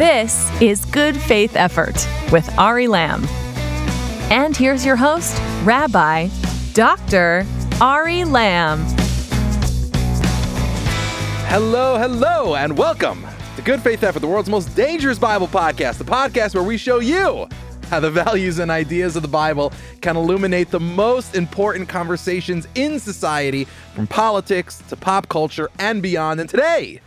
This is Good Faith Effort with Ari Lamm. And here's your host, Rabbi Dr. Ari Lamm. Hello, hello, and welcome to Good Faith Effort, the world's most dangerous Bible podcast, the podcast where we show you how the values and ideas of the Bible can illuminate the most important conversations in society, from politics to pop culture and beyond. And today,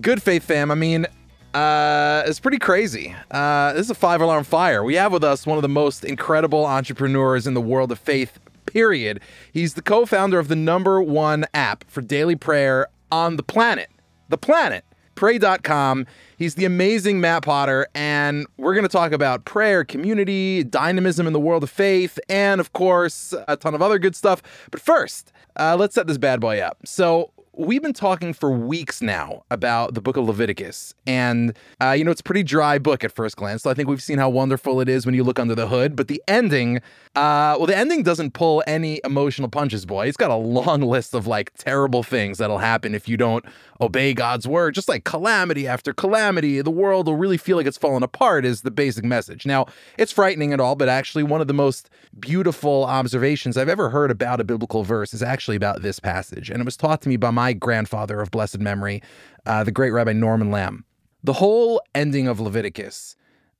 Good Faith fam, I mean, uh, it's pretty crazy. Uh, this is a five alarm fire. We have with us one of the most incredible entrepreneurs in the world of faith, period. He's the co founder of the number one app for daily prayer on the planet. The planet. Pray.com. He's the amazing Matt Potter, and we're going to talk about prayer, community, dynamism in the world of faith, and of course, a ton of other good stuff. But first, uh, let's set this bad boy up. So, we've been talking for weeks now about the book of Leviticus. And, uh, you know, it's a pretty dry book at first glance. So I think we've seen how wonderful it is when you look under the hood. But the ending, uh, well, the ending doesn't pull any emotional punches, boy. It's got a long list of like terrible things that'll happen if you don't obey God's word. Just like calamity after calamity, the world will really feel like it's falling apart, is the basic message. Now, it's frightening and all, but actually, one of the most beautiful observations I've ever heard about a biblical verse is actually about this passage. And it was taught to me by my grandfather of blessed memory, uh, the great Rabbi Norman Lamm. The whole ending of Leviticus,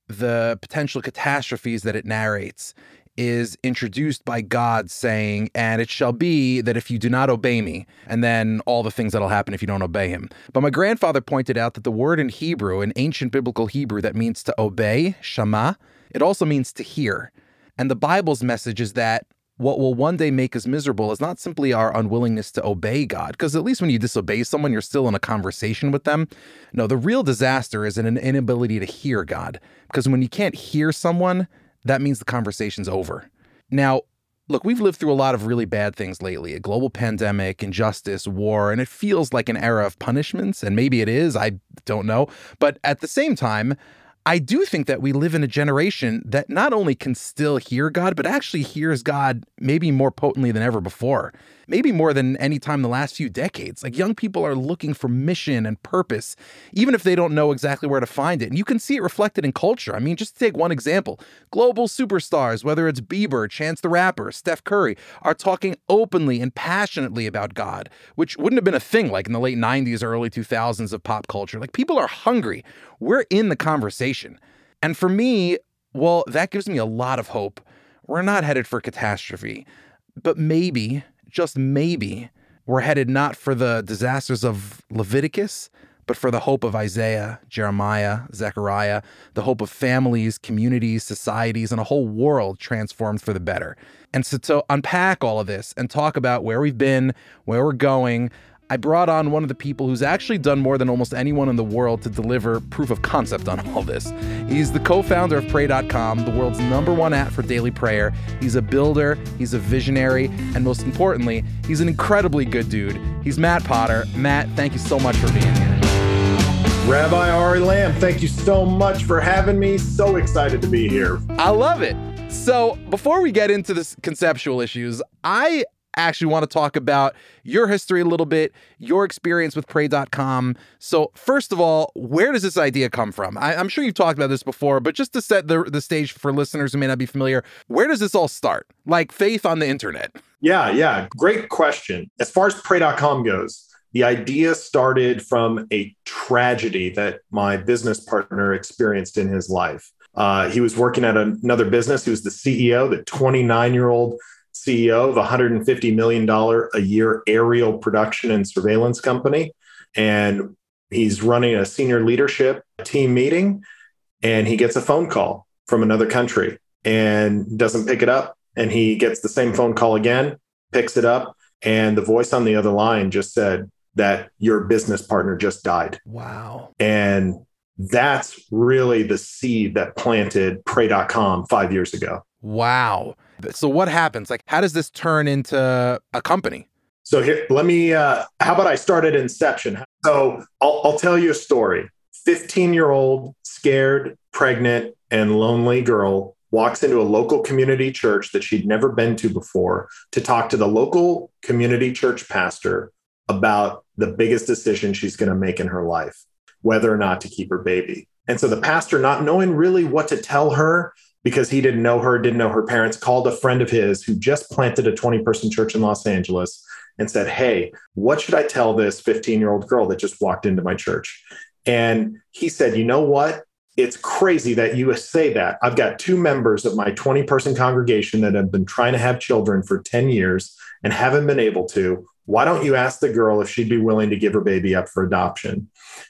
the potential catastrophes that it narrates, is introduced by God saying, And it shall be that if you do not obey me, and then all the things that'll happen if you don't obey him. But my grandfather pointed out that the word in Hebrew, in ancient biblical Hebrew, that means to obey, shama, it also means to hear. And the Bible's message is that what will one day make us miserable is not simply our unwillingness to obey God, because at least when you disobey someone, you're still in a conversation with them. No, the real disaster is an inability to hear God, because when you can't hear someone, that means the conversation's over. Now, look, we've lived through a lot of really bad things lately a global pandemic, injustice, war, and it feels like an era of punishments. And maybe it is, I don't know. But at the same time, I do think that we live in a generation that not only can still hear God, but actually hears God maybe more potently than ever before maybe more than any time in the last few decades. Like young people are looking for mission and purpose, even if they don't know exactly where to find it. And you can see it reflected in culture. I mean, just to take one example global superstars, whether it's Bieber, Chance the Rapper, Steph Curry, are talking openly and passionately about God, which wouldn't have been a thing like in the late 90s or early 2000s of pop culture. Like people are hungry. We're in the conversation. And for me, well, that gives me a lot of hope. We're not headed for catastrophe, but maybe just maybe, we're headed not for the disasters of Leviticus, but for the hope of Isaiah, Jeremiah, Zechariah, the hope of families, communities, societies, and a whole world transformed for the better. And so to unpack all of this and talk about where we've been, where we're going, I brought on one of the people who's actually done more than almost anyone in the world to deliver proof of concept on all this. He's the co founder of Pray.com, the world's number one app for daily prayer. He's a builder, he's a visionary, and most importantly, he's an incredibly good dude. He's Matt Potter. Matt, thank you so much for being here. Rabbi Ari Lamm, thank you so much for having me. So excited to be here. I love it. So, before we get into the conceptual issues, I actually want to talk about your history a little bit, your experience with Pray.com. So, first of all, where does this idea come from? I, am sure you've talked about this before, but just to set the, the stage for listeners who may not be familiar, where does this all start? Like faith on the internet? Yeah, yeah. Great question. As far as Pray.com goes, the idea started from a tragedy that my business partner experienced in his life. Uh, he was working at another business. He was the CEO, the 29 year old CEO of a $150 million a year aerial production and surveillance company. And he's running a senior leadership team meeting and he gets a phone call from another country and doesn't pick it up. And he gets the same phone call again, picks it up, and the voice on the other line just said that your business partner just died. Wow. And that's really the seed that planted pray.com five years ago. Wow. So what happens? Like, how does this turn into a company? So here, let me. Uh, how about I start at inception? So I'll, I'll tell you a story. Fifteen-year-old, scared, pregnant, and lonely girl walks into a local community church that she'd never been to before to talk to the local community church pastor about the biggest decision she's going to make in her life, whether or not to keep her baby. And so the pastor, not knowing really what to tell her, because he didn't know her, didn't know her parents, called a friend of his who just planted a 20 person church in Los Angeles and said, Hey, what should I tell this 15 year old girl that just walked into my church? And he said, You know what? It's crazy that you say that. I've got two members of my 20 person congregation that have been trying to have children for 10 years and haven't been able to. Why don't you ask the girl if she'd be willing to give her baby up for adoption?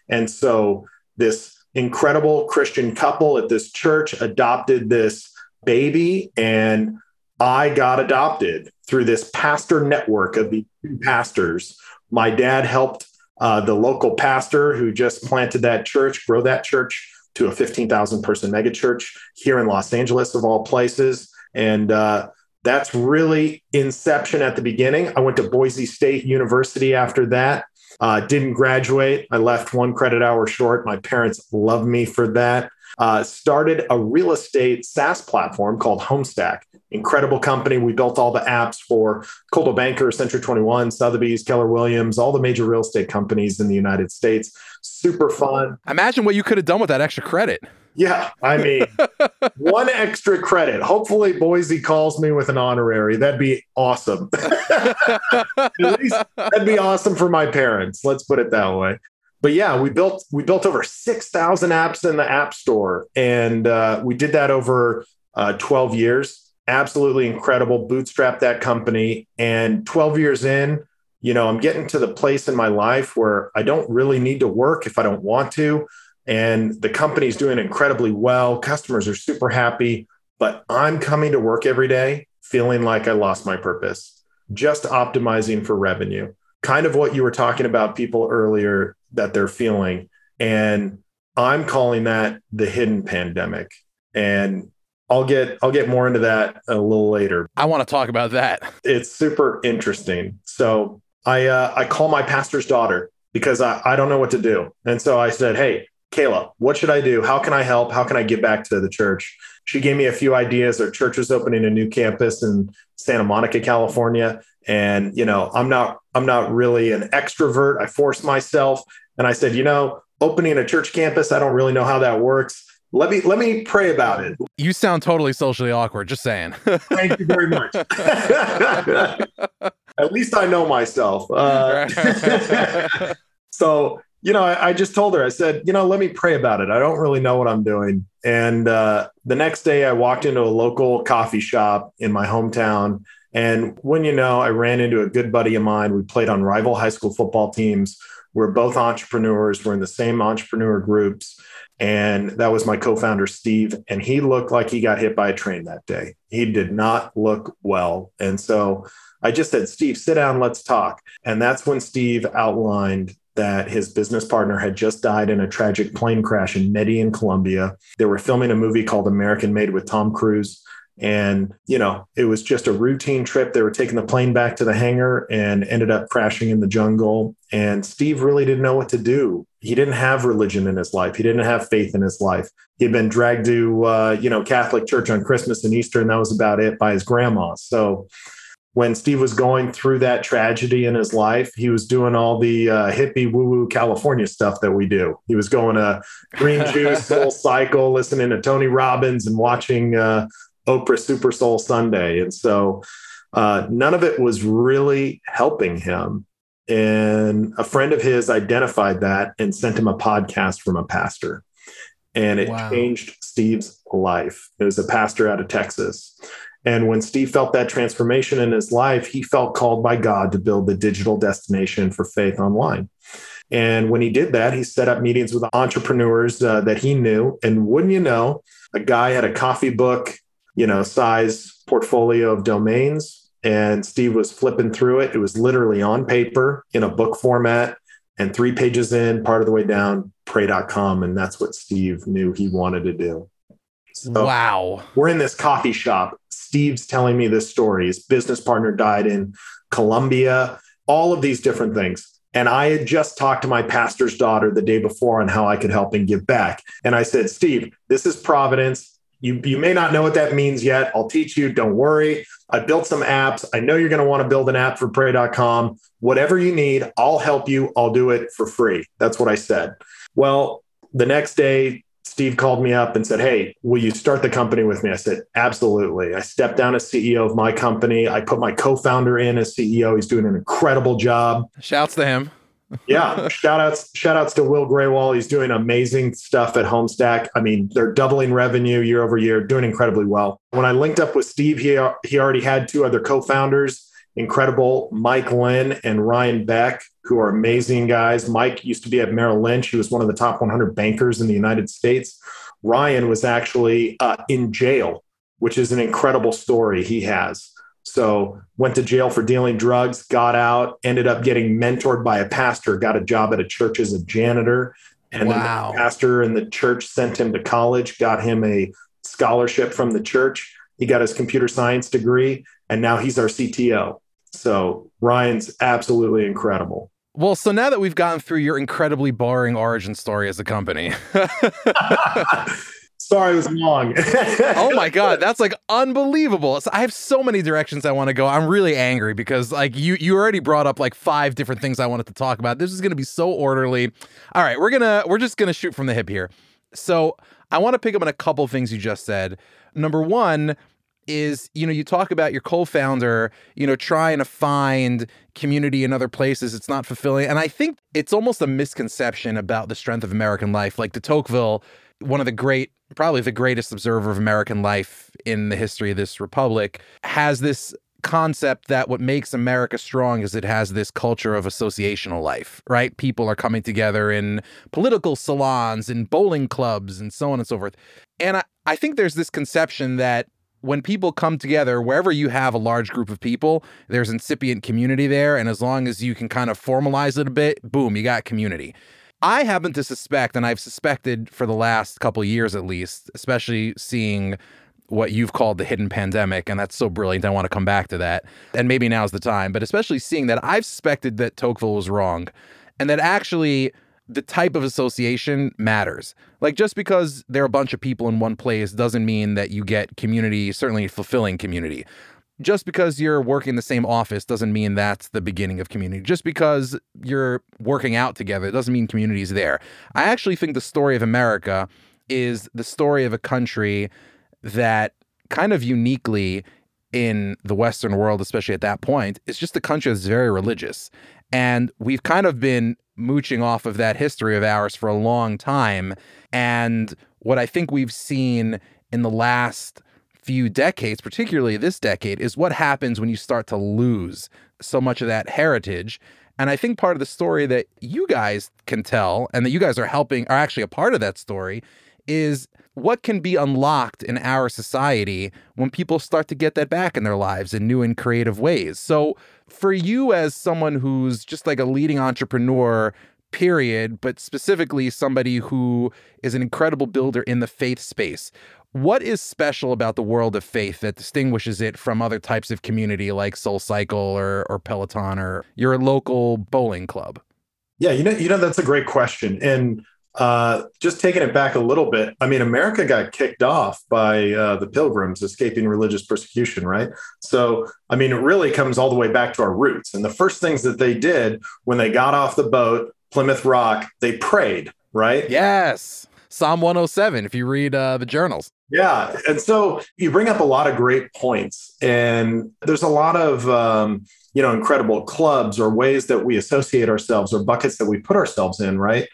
And so this incredible Christian couple at this church adopted this baby, and I got adopted through this pastor network of the pastors. My dad helped uh, the local pastor who just planted that church grow that church to a 15,000 person megachurch here in Los Angeles, of all places. And uh, that's really inception at the beginning. I went to Boise State University after that. Uh, didn't graduate. I left one credit hour short. My parents love me for that. Uh, started a real estate SaaS platform called Homestack. Incredible company. We built all the apps for Coldwell Banker, Century 21, Sotheby's, Keller Williams, all the major real estate companies in the United States. Super fun. Imagine what you could have done with that extra credit. Yeah, I mean, one extra credit. Hopefully, Boise calls me with an honorary. That'd be awesome. At least that'd be awesome for my parents. Let's put it that way. But yeah, we built we built over six thousand apps in the App Store, and uh, we did that over uh, twelve years. Absolutely incredible. Bootstrap that company, and twelve years in, you know, I'm getting to the place in my life where I don't really need to work if I don't want to and the company's doing incredibly well. Customers are super happy, but I'm coming to work every day feeling like I lost my purpose, just optimizing for revenue. Kind of what you were talking about people earlier that they're feeling. And I'm calling that the hidden pandemic. And I'll get I'll get more into that a little later. I want to talk about that. It's super interesting. So I uh, I call my pastor's daughter because I, I don't know what to do. And so I said, Hey, Kayla, what should I do? How can I help? How can I get back to the church? She gave me a few ideas. Our church was opening a new campus in Santa Monica, California. And, you know, I'm not, I'm not really an extrovert. I forced myself and I said, you know, opening a church campus, I don't really know how that works. Let me let me pray about it. You sound totally socially awkward, just saying. Thank you very much. At least I know myself. Uh, so you know, I, I, just told her, I said, you know, let me pray about it. I don't really know what I'm doing. And uh, the next day, I walked into a local coffee shop in my hometown. And when you know, I ran into a good buddy of mine. We played on rival high school football teams. We're both entrepreneurs. We're in the same entrepreneur groups. And that was my co founder, Steve. And he looked like he got hit by a train that day. He did not look well. And so I just said, Steve, sit down, let's talk. And that's when Steve outlined that his business partner had just died in a tragic plane crash in Medellin, Colombia. They were filming a movie called American Made with Tom Cruise. And, you know, it was just a routine trip. They were taking the plane back to the hangar and ended up crashing in the jungle. And Steve really didn't know what to do. He didn't have religion in his life. He didn't have faith in his life. He'd been dragged to, uh, you know, Catholic church on Christmas and Easter, and that was about it by his grandma. So, when Steve was going through that tragedy in his life, he was doing all the uh, hippie woo woo California stuff that we do. He was going to Green Juice, Soul Cycle, listening to Tony Robbins, and watching uh, Oprah Super Soul Sunday. And so uh, none of it was really helping him. And a friend of his identified that and sent him a podcast from a pastor. And it wow. changed Steve's life. It was a pastor out of Texas. And when Steve felt that transformation in his life, he felt called by God to build the digital destination for faith online. And when he did that, he set up meetings with entrepreneurs uh, that he knew. And wouldn't you know, a guy had a coffee book, you know, size portfolio of domains. And Steve was flipping through it. It was literally on paper in a book format and three pages in, part of the way down, pray.com. And that's what Steve knew he wanted to do. So wow. We're in this coffee shop. Steve's telling me this story. His business partner died in Colombia, all of these different things. And I had just talked to my pastor's daughter the day before on how I could help and give back. And I said, Steve, this is Providence. You, you may not know what that means yet. I'll teach you. Don't worry. I built some apps. I know you're going to want to build an app for pray.com. Whatever you need, I'll help you. I'll do it for free. That's what I said. Well, the next day, Steve called me up and said, Hey, will you start the company with me? I said, Absolutely. I stepped down as CEO of my company. I put my co founder in as CEO. He's doing an incredible job. Shouts to him. yeah. Shout outs, shout outs to Will Graywall. He's doing amazing stuff at Homestack. I mean, they're doubling revenue year over year, doing incredibly well. When I linked up with Steve, he, he already had two other co founders incredible Mike Lynn and Ryan Beck, who are amazing guys. Mike used to be at Merrill Lynch. He was one of the top 100 bankers in the United States. Ryan was actually uh, in jail, which is an incredible story he has. So went to jail for dealing drugs, got out, ended up getting mentored by a pastor, got a job at a church as a janitor. And wow. the pastor and the church sent him to college, got him a scholarship from the church. He got his computer science degree, and now he's our CTO. So Ryan's absolutely incredible. Well, so now that we've gotten through your incredibly boring origin story as a company. Sorry, it was long. oh my god, that's like unbelievable. So I have so many directions I want to go. I'm really angry because like you you already brought up like five different things I wanted to talk about. This is going to be so orderly. All right, we're going to we're just going to shoot from the hip here. So, I want to pick up on a couple things you just said. Number 1, is you know you talk about your co-founder you know trying to find community in other places it's not fulfilling and i think it's almost a misconception about the strength of american life like de tocqueville one of the great probably the greatest observer of american life in the history of this republic has this concept that what makes America strong is it has this culture of associational life, right? People are coming together in political salons and bowling clubs and so on and so forth. And I, I think there's this conception that when people come together, wherever you have a large group of people, there's incipient community there. And as long as you can kind of formalize it a bit, boom, you got community. I happen to suspect, and I've suspected for the last couple years at least, especially seeing what you've called the hidden pandemic, and that's so brilliant. I want to come back to that. And maybe now's the time, but especially seeing that I've suspected that Tocqueville was wrong and that actually the type of association matters. Like just because there are a bunch of people in one place doesn't mean that you get community, certainly fulfilling community. Just because you're working the same office doesn't mean that's the beginning of community. Just because you're working out together doesn't mean community is there. I actually think the story of America is the story of a country that kind of uniquely in the Western world, especially at that point, is just a country that's very religious. And we've kind of been mooching off of that history of ours for a long time. And what I think we've seen in the last few decades, particularly this decade, is what happens when you start to lose so much of that heritage. And I think part of the story that you guys can tell and that you guys are helping are actually a part of that story is what can be unlocked in our society when people start to get that back in their lives in new and creative ways. So, for you as someone who's just like a leading entrepreneur, period, but specifically somebody who is an incredible builder in the faith space, what is special about the world of faith that distinguishes it from other types of community like Soul Cycle or, or Peloton or your local bowling club? Yeah, you know, you know that's a great question, and uh, just taking it back a little bit, I mean, America got kicked off by uh, the Pilgrims escaping religious persecution, right? So, I mean, it really comes all the way back to our roots. And the first things that they did when they got off the boat, Plymouth Rock, they prayed, right? Yes. Psalm 107, if you read uh, the journals. Yeah. And so you bring up a lot of great points. And there's a lot of, um, you know, incredible clubs or ways that we associate ourselves or buckets that we put ourselves in, right?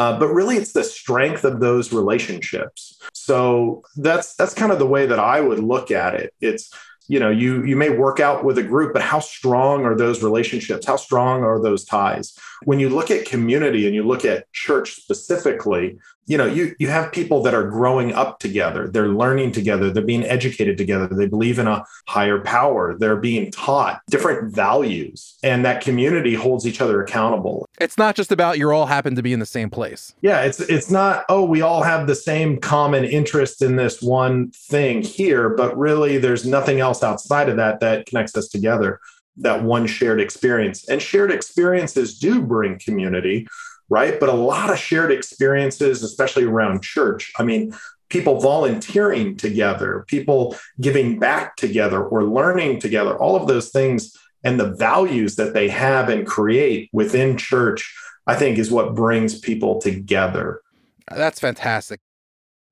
Uh, but really, it's the strength of those relationships. So that's that's kind of the way that I would look at it. It's you know you you may work out with a group but how strong are those relationships how strong are those ties when you look at community and you look at church specifically you know you you have people that are growing up together. They're learning together. They're being educated together. They believe in a higher power. They're being taught different values and that community holds each other accountable. It's not just about you all happen to be in the same place. Yeah it's it's not oh we all have the same common interest in this one thing here but really there's nothing else outside of that that connects us together that one shared experience. And shared experiences do bring community right? But a lot of shared experiences, especially around church. I mean, people volunteering together, people giving back together or learning together, all of those things and the values that they have and create within church, I think is what brings people together. That's fantastic.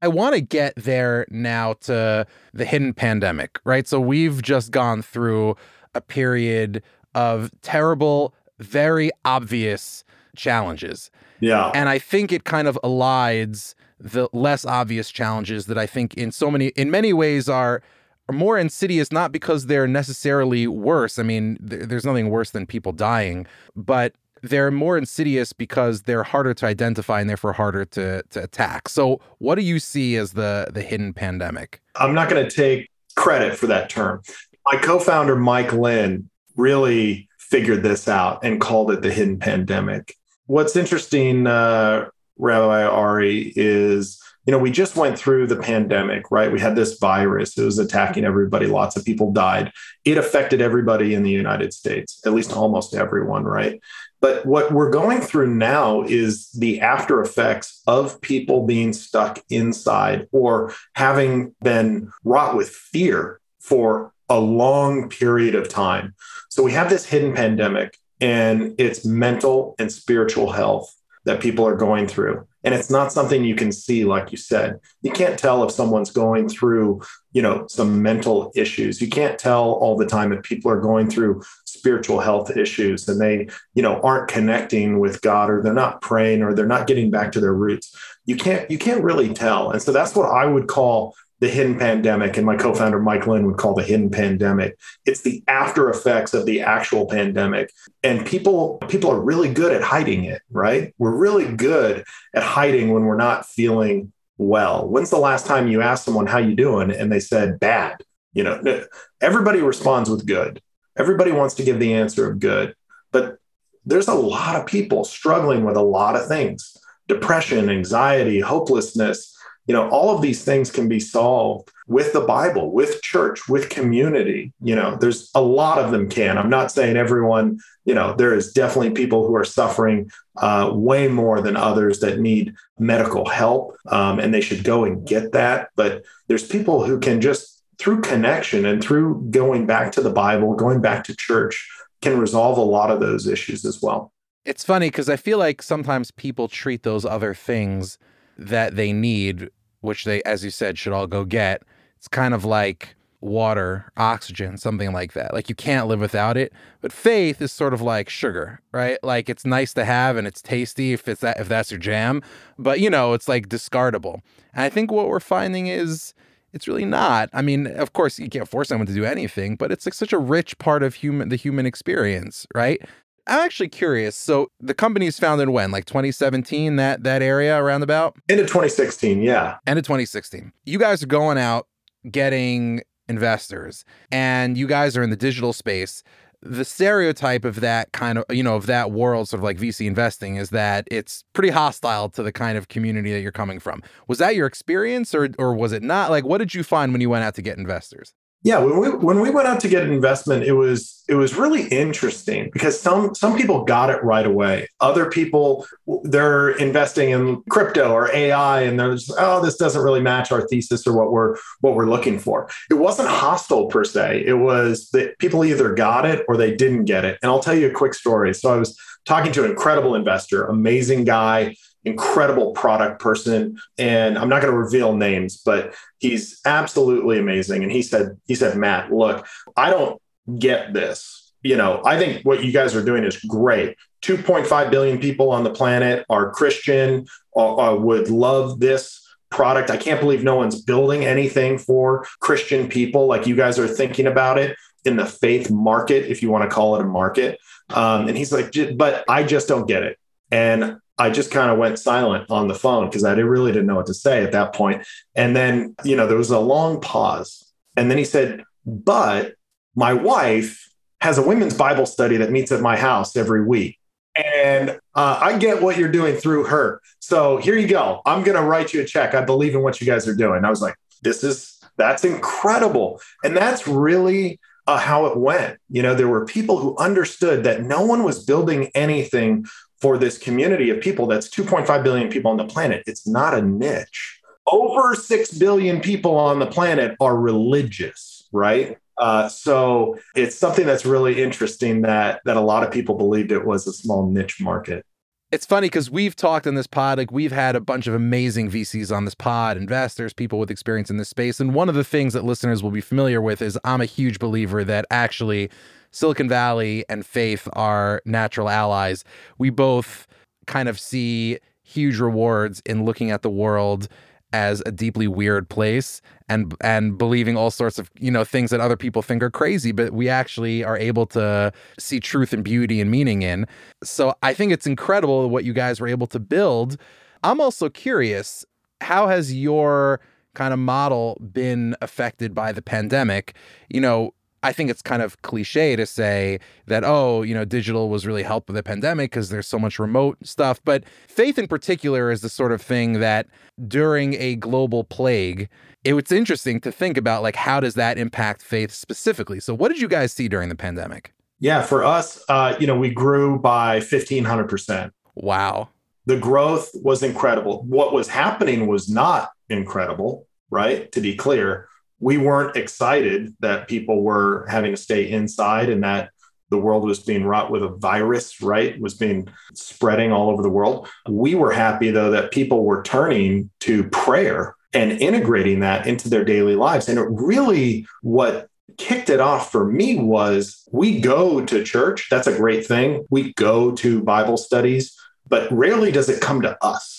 I want to get there now to the hidden pandemic, right? So we've just gone through a period of terrible, very obvious challenges. Yeah. And I think it kind of elides the less obvious challenges that I think in so many in many ways are are more insidious not because they're necessarily worse. I mean, th- there's nothing worse than people dying, but they're more insidious because they're harder to identify and therefore harder to to attack. So, what do you see as the the hidden pandemic? I'm not going to take credit for that term. My co-founder Mike Lynn really figured this out and called it the hidden pandemic. What's interesting, uh, Rabbi Ari, is you know we just went through the pandemic, right? We had this virus; it was attacking everybody. Lots of people died. It affected everybody in the United States, at least almost everyone, right? But what we're going through now is the after effects of people being stuck inside or having been wrought with fear for a long period of time. So we have this hidden pandemic and it's mental and spiritual health that people are going through. And it's not something you can see like you said. You can't tell if someone's going through you know some mental issues. You can't tell all the time if people are going through spiritual health issues and they you know aren't connecting with god or they're not praying or they're not getting back to their roots. You can't you can't really tell. And so that's what i would call the hidden pandemic, and my co-founder Mike Lynn would call the hidden pandemic. It's the after effects of the actual pandemic, and people people are really good at hiding it. Right? We're really good at hiding when we're not feeling well. When's the last time you asked someone how you doing and they said bad? You know, everybody responds with good. Everybody wants to give the answer of good, but there's a lot of people struggling with a lot of things: depression, anxiety, hopelessness you know all of these things can be solved with the bible with church with community you know there's a lot of them can. I'm not saying everyone you know there is definitely people who are suffering uh, way more than others that need medical help um, and they should go and get that. But there's people who can just through connection and through going back to the bible going back to church can resolve a lot of those issues as well. It's funny because i feel like sometimes people treat those other things that they need which they, as you said, should all go get. It's kind of like water, oxygen, something like that. Like you can't live without it. But faith is sort of like sugar, right? Like it's nice to have and it's tasty if it's that if that's your jam, but you know, it's like discardable. And I think what we're finding is it's really not. I mean, of course, you can't force anyone to do anything, but it's like such a rich part of human the human experience, right? I'm actually curious. So the company is founded when, like 2017, that that area around about? Into 2016, yeah. End of 2016. You guys are going out getting investors, and you guys are in the digital space. The stereotype of that kind of, you know, of that world, sort of like VC investing, is that it's pretty hostile to the kind of community that you're coming from. Was that your experience, or or was it not? Like, what did you find when you went out to get investors? Yeah, when we when we went out to get an investment, it was it was really interesting because some some people got it right away. Other people they're investing in crypto or AI, and they're just oh, this doesn't really match our thesis or what we're what we're looking for. It wasn't hostile per se. It was that people either got it or they didn't get it. And I'll tell you a quick story. So I was talking to an incredible investor, amazing guy incredible product person. And i'm not going to reveal names but he's absolutely amazing. And he said he said matt look i don't get this. You know i think what you guys are doing is great. 2.5 billion people on the planet are christian or, uh, uh, would love this product. I can't believe no one's building anything for christian people. Like you guys are thinking about it in the faith market if you want to call it a market. Um, and he's like but i just don't get it. And I just kind of went silent on the phone because I really didn't know what to say at that point. And then, you know, there was a long pause. And then he said, But my wife has a women's Bible study that meets at my house every week. And uh, I get what you're doing through her. So here you go. I'm going to write you a check. I believe in what you guys are doing. I was like, This is, that's incredible. And that's really uh, how it went. You know, there were people who understood that no one was building anything for this community of people that's 2.5 billion people on the planet. It's not a niche. Over 6 billion people on the planet are religious, right? Uh, so it's something that's really interesting that that a lot of people believed it was a small niche market. it's funny because we've talked in this pod, like we've had a bunch of amazing VCs on this pod, investors, people with experience in this space. And one of the things that listeners will be familiar with is I'm a huge believer that actually Silicon Valley and faith are natural allies. We both kind of see huge rewards in looking at the world as a deeply weird place and and believing all sorts of you know things that other people think are crazy but we actually are able to see truth and beauty and meaning in. So i think it's incredible what you guys were able to build. I'm also curious how has your kind of model been affected by the pandemic? You know I think it's kind of cliche to say that, oh, you know, digital was really helped with the pandemic because there's so much remote stuff. But faith in particular is the sort of thing that during a global plague, it was interesting to think about like, how does that impact faith specifically? So, what did you guys see during the pandemic? Yeah, for us, uh, you know, we grew by 1500%. Wow. The growth was incredible. What was happening was not incredible, right? To be clear we weren't excited that people were having to stay inside and that the world was being wrought with a virus, right? Was being spreading all over the world. We were happy though that people were turning to prayer and integrating that into their daily lives. And it really what kicked it off for me was we go to church. That's a great thing. We go to Bible studies, but rarely does it come to us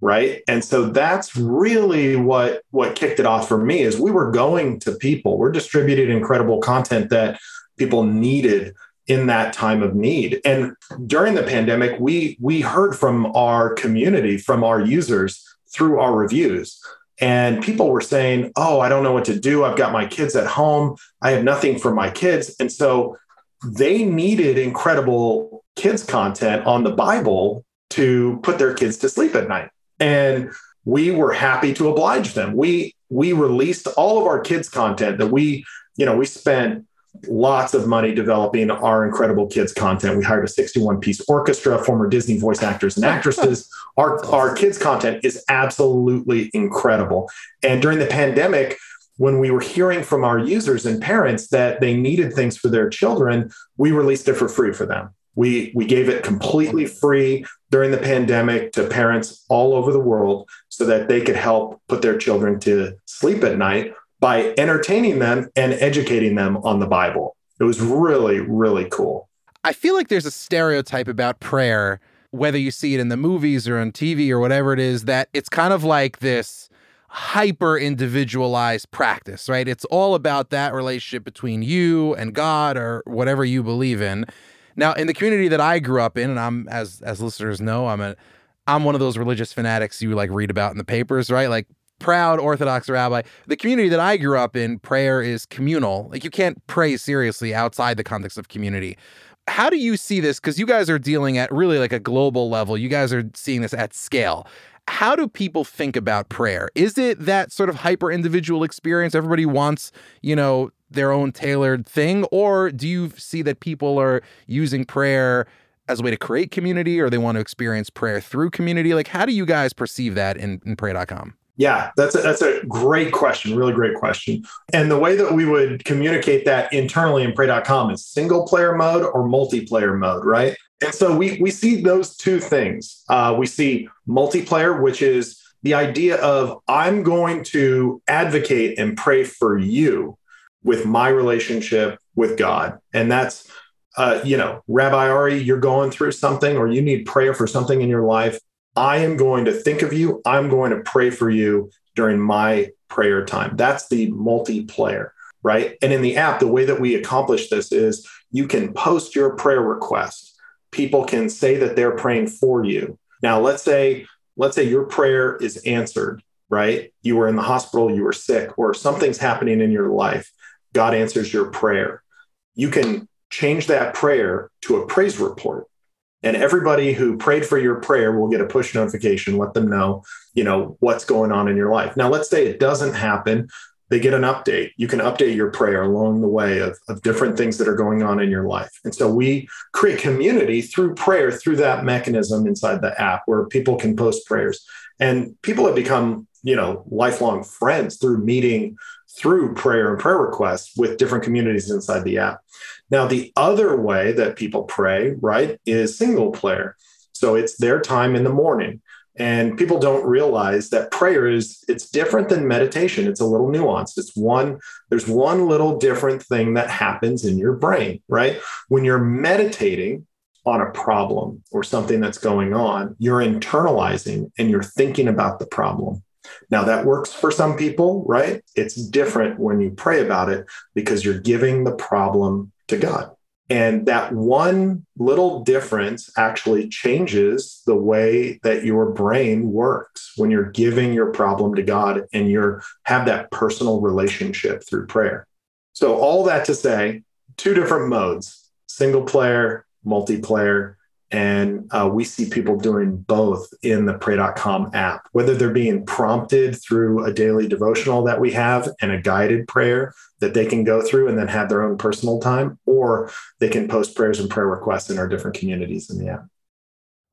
right? And so that's really what what kicked it off for me is we were going to people. We're distributing incredible content that people needed in that time of need. And during the pandemic we we heard from our community from our users through our reviews. And people were saying oh i don't know what to do. I've got my kids at home. I have nothing for my kids. And so they needed incredible kids content on the bible to put their kids to sleep at night and we were happy to oblige them. We we released all of our kids content that we, you know, we spent lots of money developing our incredible kids content. We hired a 61 piece orchestra, former Disney voice actors and actresses. our our kids content is absolutely incredible. And during the pandemic, when we were hearing from our users and parents that they needed things for their children, we released it for free for them. We, we gave it completely free during the pandemic to parents all over the world so that they could help put their children to sleep at night by entertaining them and educating them on the Bible. It was really, really cool. I feel like there's a stereotype about prayer, whether you see it in the movies or on TV or whatever it is, that it's kind of like this hyper individualized practice, right? It's all about that relationship between you and God or whatever you believe in. Now, in the community that I grew up in, and I'm as as listeners know, I'm a I'm one of those religious fanatics you like read about in the papers, right? Like proud Orthodox rabbi. The community that I grew up in, prayer is communal. Like you can't pray seriously outside the context of community. How do you see this? Because you guys are dealing at really like a global level. You guys are seeing this at scale how do people think about prayer? Is it that sort of hyper individual experience? Everybody wants, you know, their own tailored thing? Or do you see that people are using prayer as a way to create community or they want to experience prayer through community? Like, how do you guys perceive that in, in pray.com? Yeah, that's a, that's a great question, really great question. And the way that we would communicate that internally in pray.com is single player mode or multiplayer mode, right? And so we we see those two things. Uh, we see multiplayer, which is the idea of I'm going to advocate and pray for you with my relationship with God. And that's, uh, you know, Rabbi Ari, you're going through something or you need prayer for something in your life. I am going to think of you. I'm going to pray for you during my prayer time. That's the multiplayer, right? And in the app, the way that we accomplish this is you can post your prayer request. People can say that they're praying for you. Now, let's say, let's say your prayer is answered, right? You were in the hospital, you were sick, or something's happening in your life. God answers your prayer. You can change that prayer to a praise report. And everybody who prayed for your prayer will get a push notification, let them know, you know, what's going on in your life. Now, let's say it doesn't happen. They get an update. You can update your prayer along the way of, of different things that are going on in your life. And so we create community through prayer, through that mechanism inside the app where people can post prayers. And people have become, you know, lifelong friends through meeting through prayer and prayer requests with different communities inside the app. Now, the other way that people pray, right, is single player. So it's their time in the morning. And people don't realize that prayer is it's different than meditation. It's a little nuanced. It's one, there's one little different thing that happens in your brain, right? When you're meditating on a problem or something that's going on, you're internalizing and you're thinking about the problem. Now, that works for some people, right? It's different when you pray about it because you're giving the problem to God. And that one little difference actually changes the way that your brain works when you're giving your problem to God and you have that personal relationship through prayer. So, all that to say, two different modes single player, multiplayer, and uh, we see people doing both in the pray.com app, whether they're being prompted through a daily devotional that we have and a guided prayer that they can go through and then have their own personal time, or they can post prayers and prayer requests in our different communities in the app.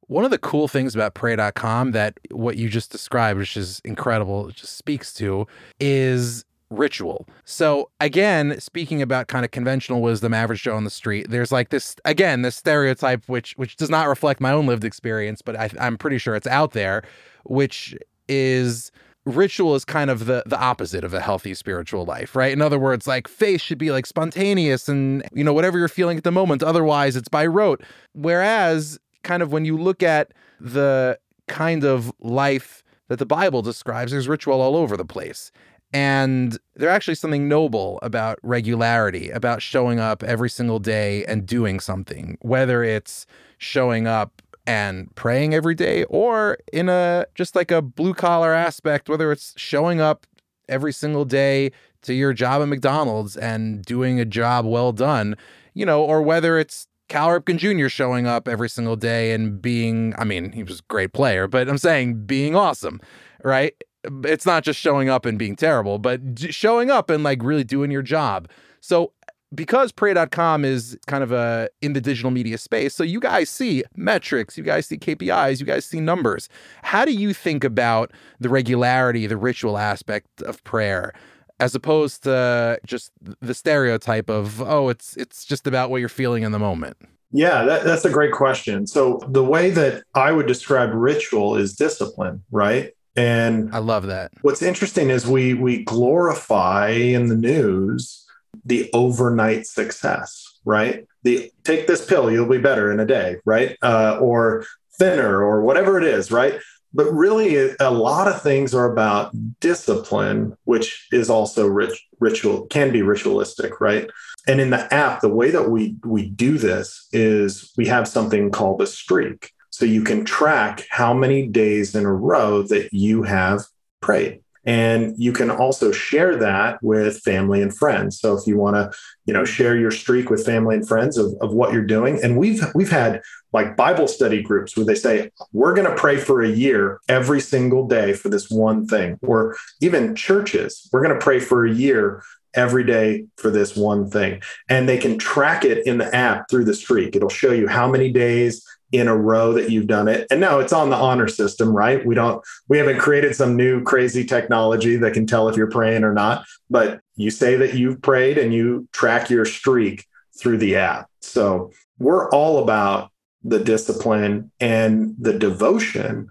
One of the cool things about pray.com that what you just described, which is incredible, just speaks to, is ritual. So again, speaking about kind of conventional wisdom, average Joe on the street, there's like this again this stereotype which which does not reflect my own lived experience, but I, I'm pretty sure it's out there, which is ritual is kind of the the opposite of a healthy spiritual life, right? In other words, like faith should be like spontaneous and you know whatever you're feeling at the moment. Otherwise, it's by rote. Whereas, kind of when you look at the kind of life that the Bible describes, there's ritual all over the place. And there's actually something noble about regularity, about showing up every single day and doing something, whether it's showing up and praying every day or in a just like a blue collar aspect, whether it's showing up every single day to your job at McDonald's and doing a job well done, you know, or whether it's Cal Ripken Jr. showing up every single day and being, I mean, he was a great player, but I'm saying being awesome, right? It's not just showing up and being terrible, but showing up and like really doing your job. So because pray.com is kind of a in the digital media space, so you guys see metrics, you guys see KPIs, you guys see numbers. How do you think about the regularity, the ritual aspect of prayer? As opposed to just the stereotype of, oh, it's it's just about what you're feeling in the moment. Yeah, that, that's a great question. So the way that I would describe ritual is discipline, right? And I love that. What's interesting is we we glorify in the news the overnight success, right? The take this pill, you'll be better in a day, right? Uh, or thinner, or whatever it is, right? But really, a lot of things are about discipline, which is also rich, ritual, can be ritualistic, right? And in the app, the way that we we do this is we have something called a streak. So you can track how many days in a row that you have prayed. And you can also share that with family and friends. So if you want to, you know, share your streak with family and friends of, of what you're doing. And we've we've had like Bible study groups where they say, we're going to pray for a year every single day for this one thing. Or even churches, we're going to pray for a year every day for this one thing. And they can track it in the app through the streak. It'll show you how many days, in a row that you've done it. And no, it's on the honor system, right? We don't, we haven't created some new crazy technology that can tell if you're praying or not, but you say that you've prayed and you track your streak through the app. So we're all about the discipline and the devotion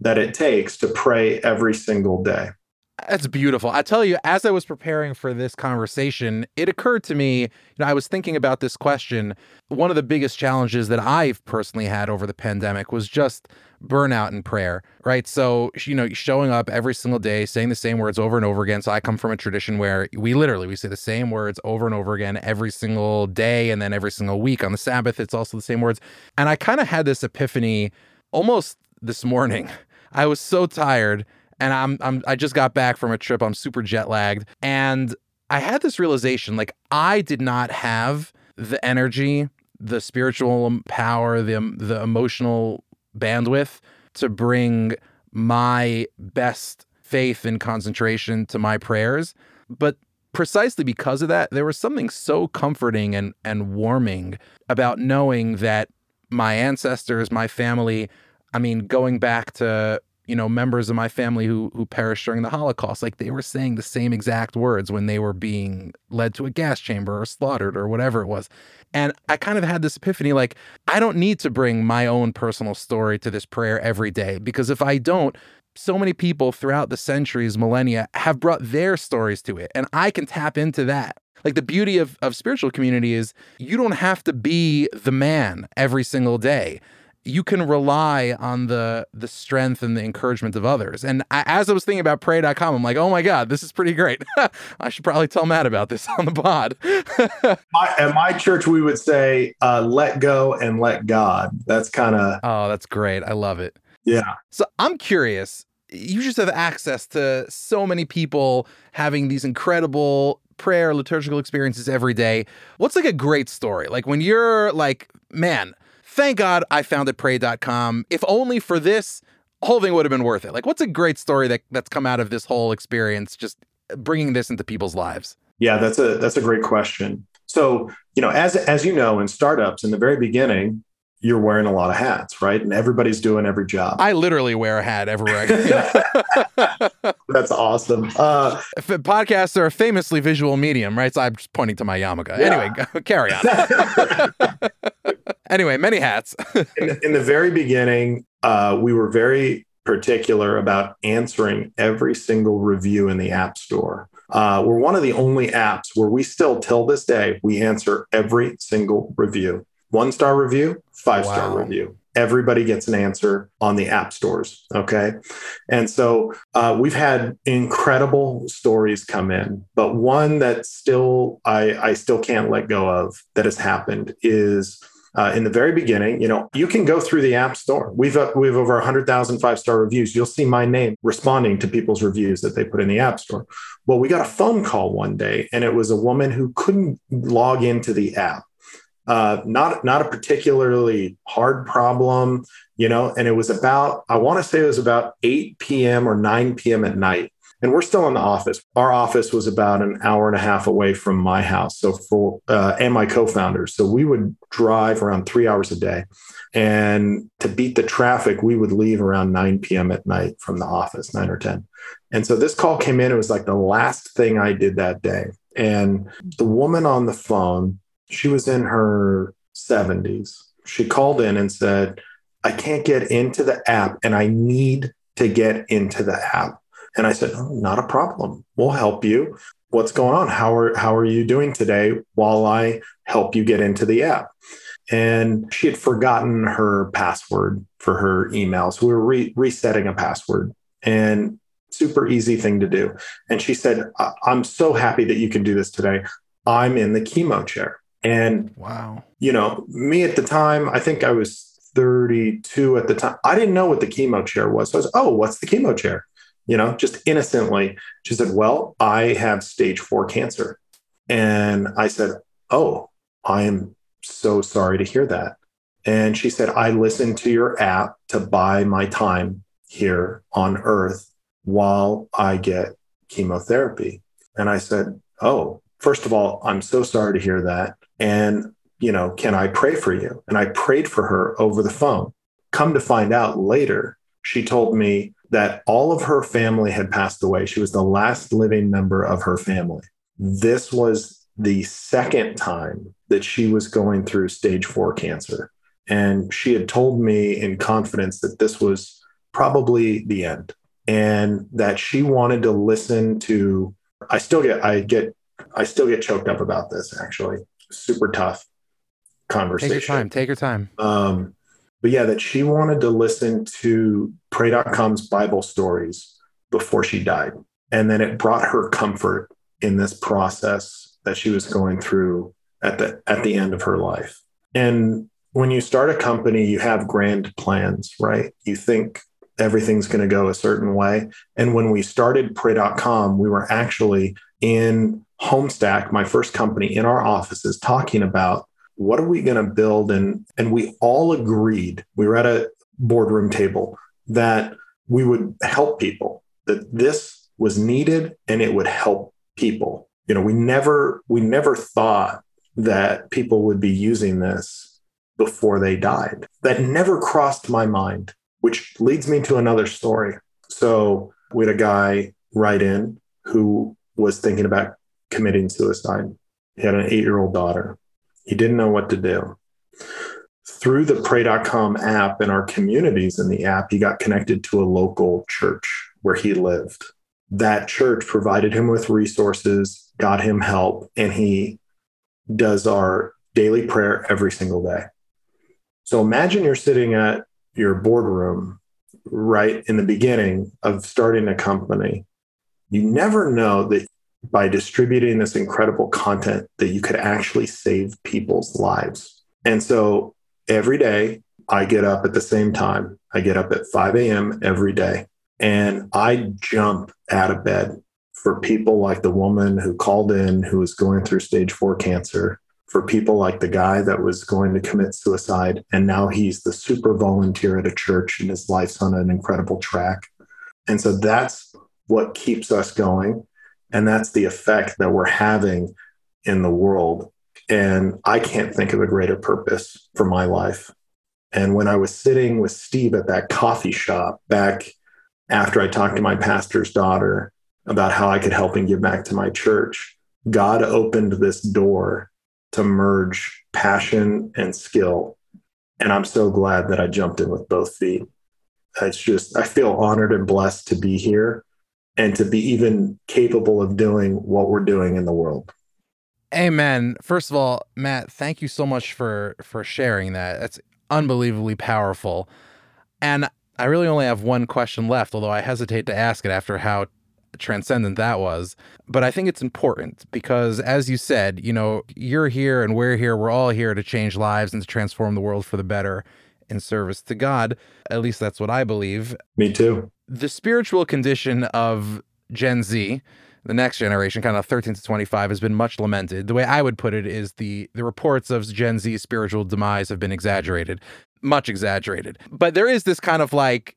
that it takes to pray every single day. That's beautiful. I tell you, as I was preparing for this conversation, it occurred to me, you know, I was thinking about this question. One of the biggest challenges that I've personally had over the pandemic was just burnout in prayer, right? So, you know, showing up every single day, saying the same words over and over again. So I come from a tradition where we literally we say the same words over and over again every single day and then every single week on the Sabbath it's also the same words. And I kind of had this epiphany almost this morning. I was so tired and I'm I'm I just got back from a trip. I'm super jet lagged, and I had this realization: like I did not have the energy, the spiritual power, the the emotional bandwidth to bring my best faith and concentration to my prayers, but precisely because of that, there was something so comforting and and warming about knowing that my ancestors, my family, I mean, going back to you know, members of my family who who perished during the Holocaust. Like they were saying the same exact words when they were being led to a gas chamber or slaughtered or whatever it was. And I kind of had this epiphany like, I don't need to bring my own personal story to this prayer every day because if I don't, so many people throughout the centuries, millennia, have brought their stories to it. And I can tap into that. Like the beauty of, of spiritual community is you don't have to be the man every single day you can rely on the the strength and the encouragement of others. And I, as I was thinking about pray.com, I'm like, oh my God, this is pretty great. I should probably tell Matt about this on the pod. my, at my church, we would say, uh, let go and let God. That's kind of. Oh, that's great. I love it. Yeah. So I'm curious. You just have access to so many people having these incredible prayer liturgical experiences every day. What's like a great story? Like when you're like, man, thank God I founded pray.com. If only for this, whole thing would have been worth it. Like, what's a great story that, that's come out of this whole experience, just bringing this into people's lives? Yeah, that's a that's a great question. So, you know, as as you know, in startups, in the very beginning, you're wearing a lot of hats, right? And everybody's doing every job. I literally wear a hat everywhere. That's awesome. Uh, podcasts are a famously visual medium, right? So I'm just pointing to my yarmulke. Yeah. Anyway, carry on. anyway, many hats. in, the, in, the, very beginning, uh, we were very particular about answering every single review in the App Store. Uh, we're one of the only apps where we still, till this day, we answer every single review. One star review, five star wow. review. Everybody gets an answer on the app stores. Okay. And so uh, we've had incredible stories come in, but one that still I, I still can't let go of that has happened is uh, in the very beginning, you know, you can go through the app store. We've uh, we have over 100,000 five star reviews. You'll see my name responding to people's reviews that they put in the app store. Well, we got a phone call one day, and it was a woman who couldn't log into the app. Uh, not not a particularly hard problem, you know. And it was about I want to say it was about 8 p.m. or 9 p.m. at night, and we're still in the office. Our office was about an hour and a half away from my house, so for uh, and my co-founders. So we would drive around three hours a day, and to beat the traffic, we would leave around 9 p.m. at night from the office, nine or 10. And so this call came in. It was like the last thing I did that day. And the woman on the phone she was in her 70s. She called in and said, I can't get into the app and I need to get into the app. And I said, oh, not a problem. We'll help you. What's going on? How are, how are you doing today while I help you get into the app? And she had forgotten her password for her email. So we were re- resetting a password and super easy thing to do. And she said, I'm so happy that you can do this today. I'm in the chemo chair. And wow, you know, me at the time, I think I was 32 at the time. I didn't know what the chemo chair was. So I was, oh, what's the chemo chair? You know, just innocently. She said, well, I have stage four cancer. And I said, oh, I am so sorry to hear that. And she said, I listened to your app to buy my time here on earth while I get chemotherapy. And I said, oh, first of all, I'm so sorry to hear that. And, you know, can I pray for you? And I prayed for her over the phone. Come to find out later, she told me that all of her family had passed away. She was the last living member of her family. This was the second time that she was going through stage four cancer. And she had told me in confidence that this was probably the end and that she wanted to listen to. I still get, I get, I still get choked up about this actually super tough conversation. Take your time. Take your time. Um, but yeah, that she wanted to listen to Pray.com's Bible stories before she died. And then it brought her comfort in this process that she was going through at the at the end of her life. And when you start a company, you have grand plans, right? You think everything's going to go a certain way. And when we started Pray.com, we were actually in Homestack, my first company, in our offices talking about what are we going to build and and we all agreed we were at a boardroom table that we would help people that this was needed and it would help people you know we never we never thought that people would be using this before they died that never crossed my mind which leads me to another story. So we had a guy write in who was thinking about committing suicide. He had an eight year old daughter. He didn't know what to do. Through the pray.com app and our communities in the app, he got connected to a local church where he lived. That church provided him with resources, got him help, and he does our daily prayer every single day. So imagine you're sitting at your boardroom right in the beginning of starting a company. You never know that by distributing this incredible content that you could actually save people's lives. And so every day I get up at the same time. I get up at 5 a.m. every day and I jump out of bed for people like the woman who called in who was going through stage four cancer, for people like the guy that was going to commit suicide. And now he's the super volunteer at a church and his life's on an incredible track. And so that's what keeps us going. And that's the effect that we're having in the world. And I can't think of a greater purpose for my life. And when I was sitting with Steve at that coffee shop back after I talked to my pastor's daughter about how I could help and give back to my church, God opened this door to merge passion and skill. And I'm so glad that I jumped in with both feet. It's just, I feel honored and blessed to be here and to be even capable of doing what we're doing in the world. Amen. First of all, Matt, thank you so much for for sharing that. That's unbelievably powerful. And I really only have one question left, although I hesitate to ask it after how transcendent that was. But I think it's important because, as you said, you know, you're here and we're here. We're all here to change lives and to transform the world for the better in service to God. At least that's what I believe. Me too. The spiritual condition of Gen Z, the next generation, kind of 13 to 25, has been much lamented. The way I would put it is the the reports of Gen Z's spiritual demise have been exaggerated much exaggerated. But there is this kind of like,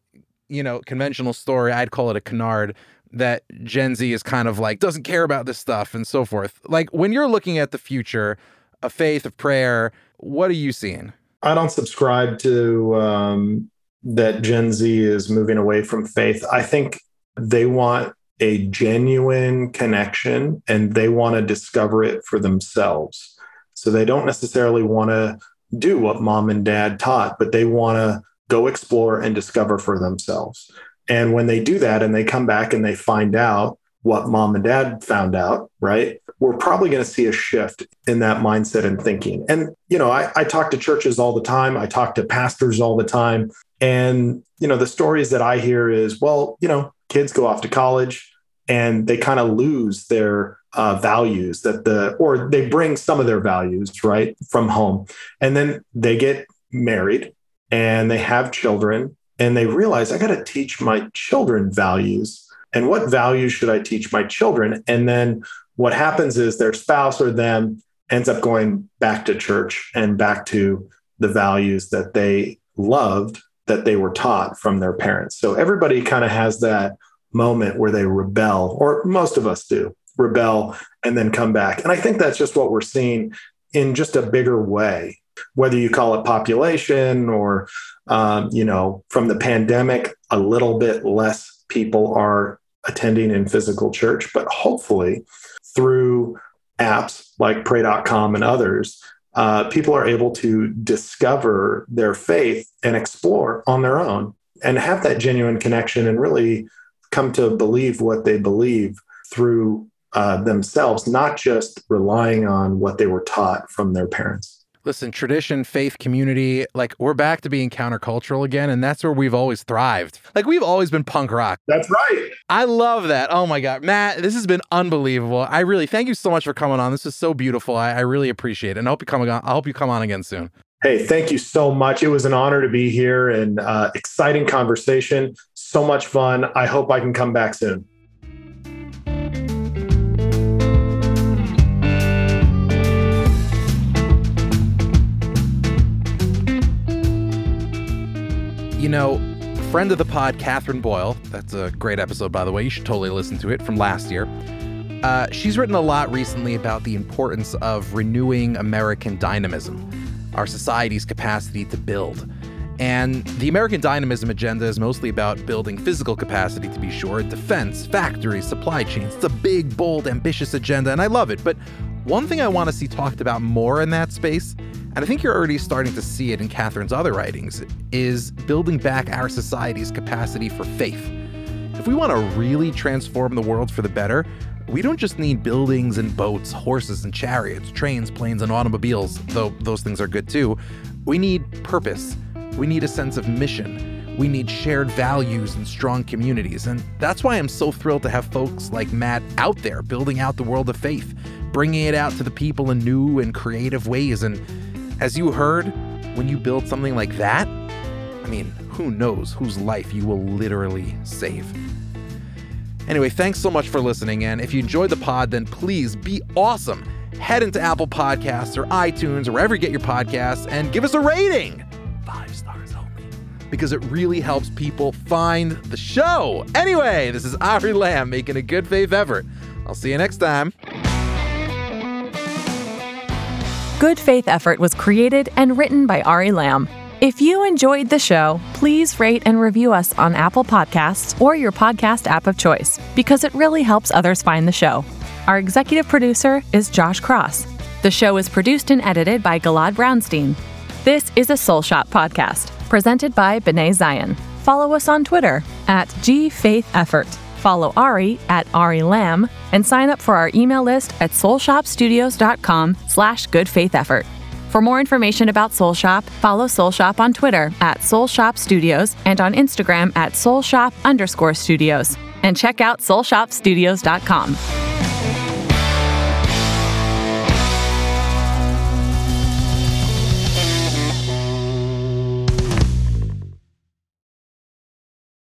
you know, conventional story. I'd call it a canard that Gen Z is kind of like doesn't care about this stuff and so forth. Like when you're looking at the future, a faith, of prayer, what are you seeing? I don't subscribe to um, that Gen Z is moving away from faith. I think they want a genuine connection and they want to discover it for themselves. So they don't necessarily want to do what mom and dad taught, but they want to go explore and discover for themselves. And when they do that and they come back and they find out what mom and dad found out, right? We're probably going to see a shift in that mindset and thinking. And, you know, I, I talk to churches all the time, I talk to pastors all the time. And, you know, the stories that I hear is, well, you know, kids go off to college and they kind of lose their uh, values that the or they bring some of their values right from home and then they get married and they have children and they realize i got to teach my children values and what values should i teach my children? And then what happens is their spouse or them ends up going back to church and back to the values that they loved that they were taught from their parents. So everybody kind of has that moment where they rebel or most of us do rebel, and then come back. And I think that's just what we're seeing in just a bigger way, whether you call it population or, um, you know, from the pandemic, a little bit less people are attending in physical church, but hopefully through apps like pray.com and others, uh, people are able to discover their faith and explore on their own and have that genuine connection and really come to believe what they believe through uh, themselves, not just relying on what they were taught from their parents. Listen, tradition, faith, community, like we're back to being countercultural again. And that's where we've always thrived. Like we've always been punk rock. That's right. I love that. Oh my God. Matt, this has been unbelievable. I really thank you so much for coming on. This is so beautiful. I, I really appreciate it. And I hope you come on. I hope you come on again soon. Hey, thank you so much. It was an honor to be here and uh, exciting conversation. So much fun. I hope I can come back soon. You know, friend of the pod, Katherine Boyle, that's a great episode, by the way. You should totally listen to it from last year. Uh, she's written a lot recently about the importance of renewing American dynamism, our society's capacity to build. And the American dynamism agenda is mostly about building physical capacity, to be sure, defense, factories, supply chains. It's a big, bold, ambitious agenda, and I love it. But one thing I want to see talked about more in that space, and I think you're already starting to see it in Katherine's other writings, is building back our society's capacity for faith. If we want to really transform the world for the better, we don't just need buildings and boats, horses and chariots, trains, planes, and automobiles, though those things are good too. We need purpose. We need a sense of mission. We need shared values and strong communities. And that's why I'm so thrilled to have folks like Matt out there building out the world of faith, bringing it out to the people in new and creative ways. And as you heard, when you build something like that, I mean, who knows whose life you will literally save. Anyway, thanks so much for listening. And if you enjoyed the pod, then please be awesome. Head into Apple Podcasts or iTunes or wherever you get your podcasts and give us a rating Five stars only. because it really helps people find the show. Anyway, this is Ari Lamm making a good faith effort. I'll see you next time. Good Faith Effort was created and written by Ari Lamm. If you enjoyed the show, please rate and review us on Apple Podcasts or your podcast app of choice because it really helps others find the show. Our executive producer is Josh Cross. The show is produced and edited by Galad Brownstein. This is a Soul Shop podcast presented by B'nai Zion. Follow us on Twitter at GFaithEffort. Follow Ari at Ari Lamm and sign up for our email list at soulshopstudios.com slash goodfaitheffort. For more information about Soul Shop, follow Soul Shop on Twitter at Soul Shop Studios and on Instagram at Soul Shop underscore studios. And check out soulshopstudios.com.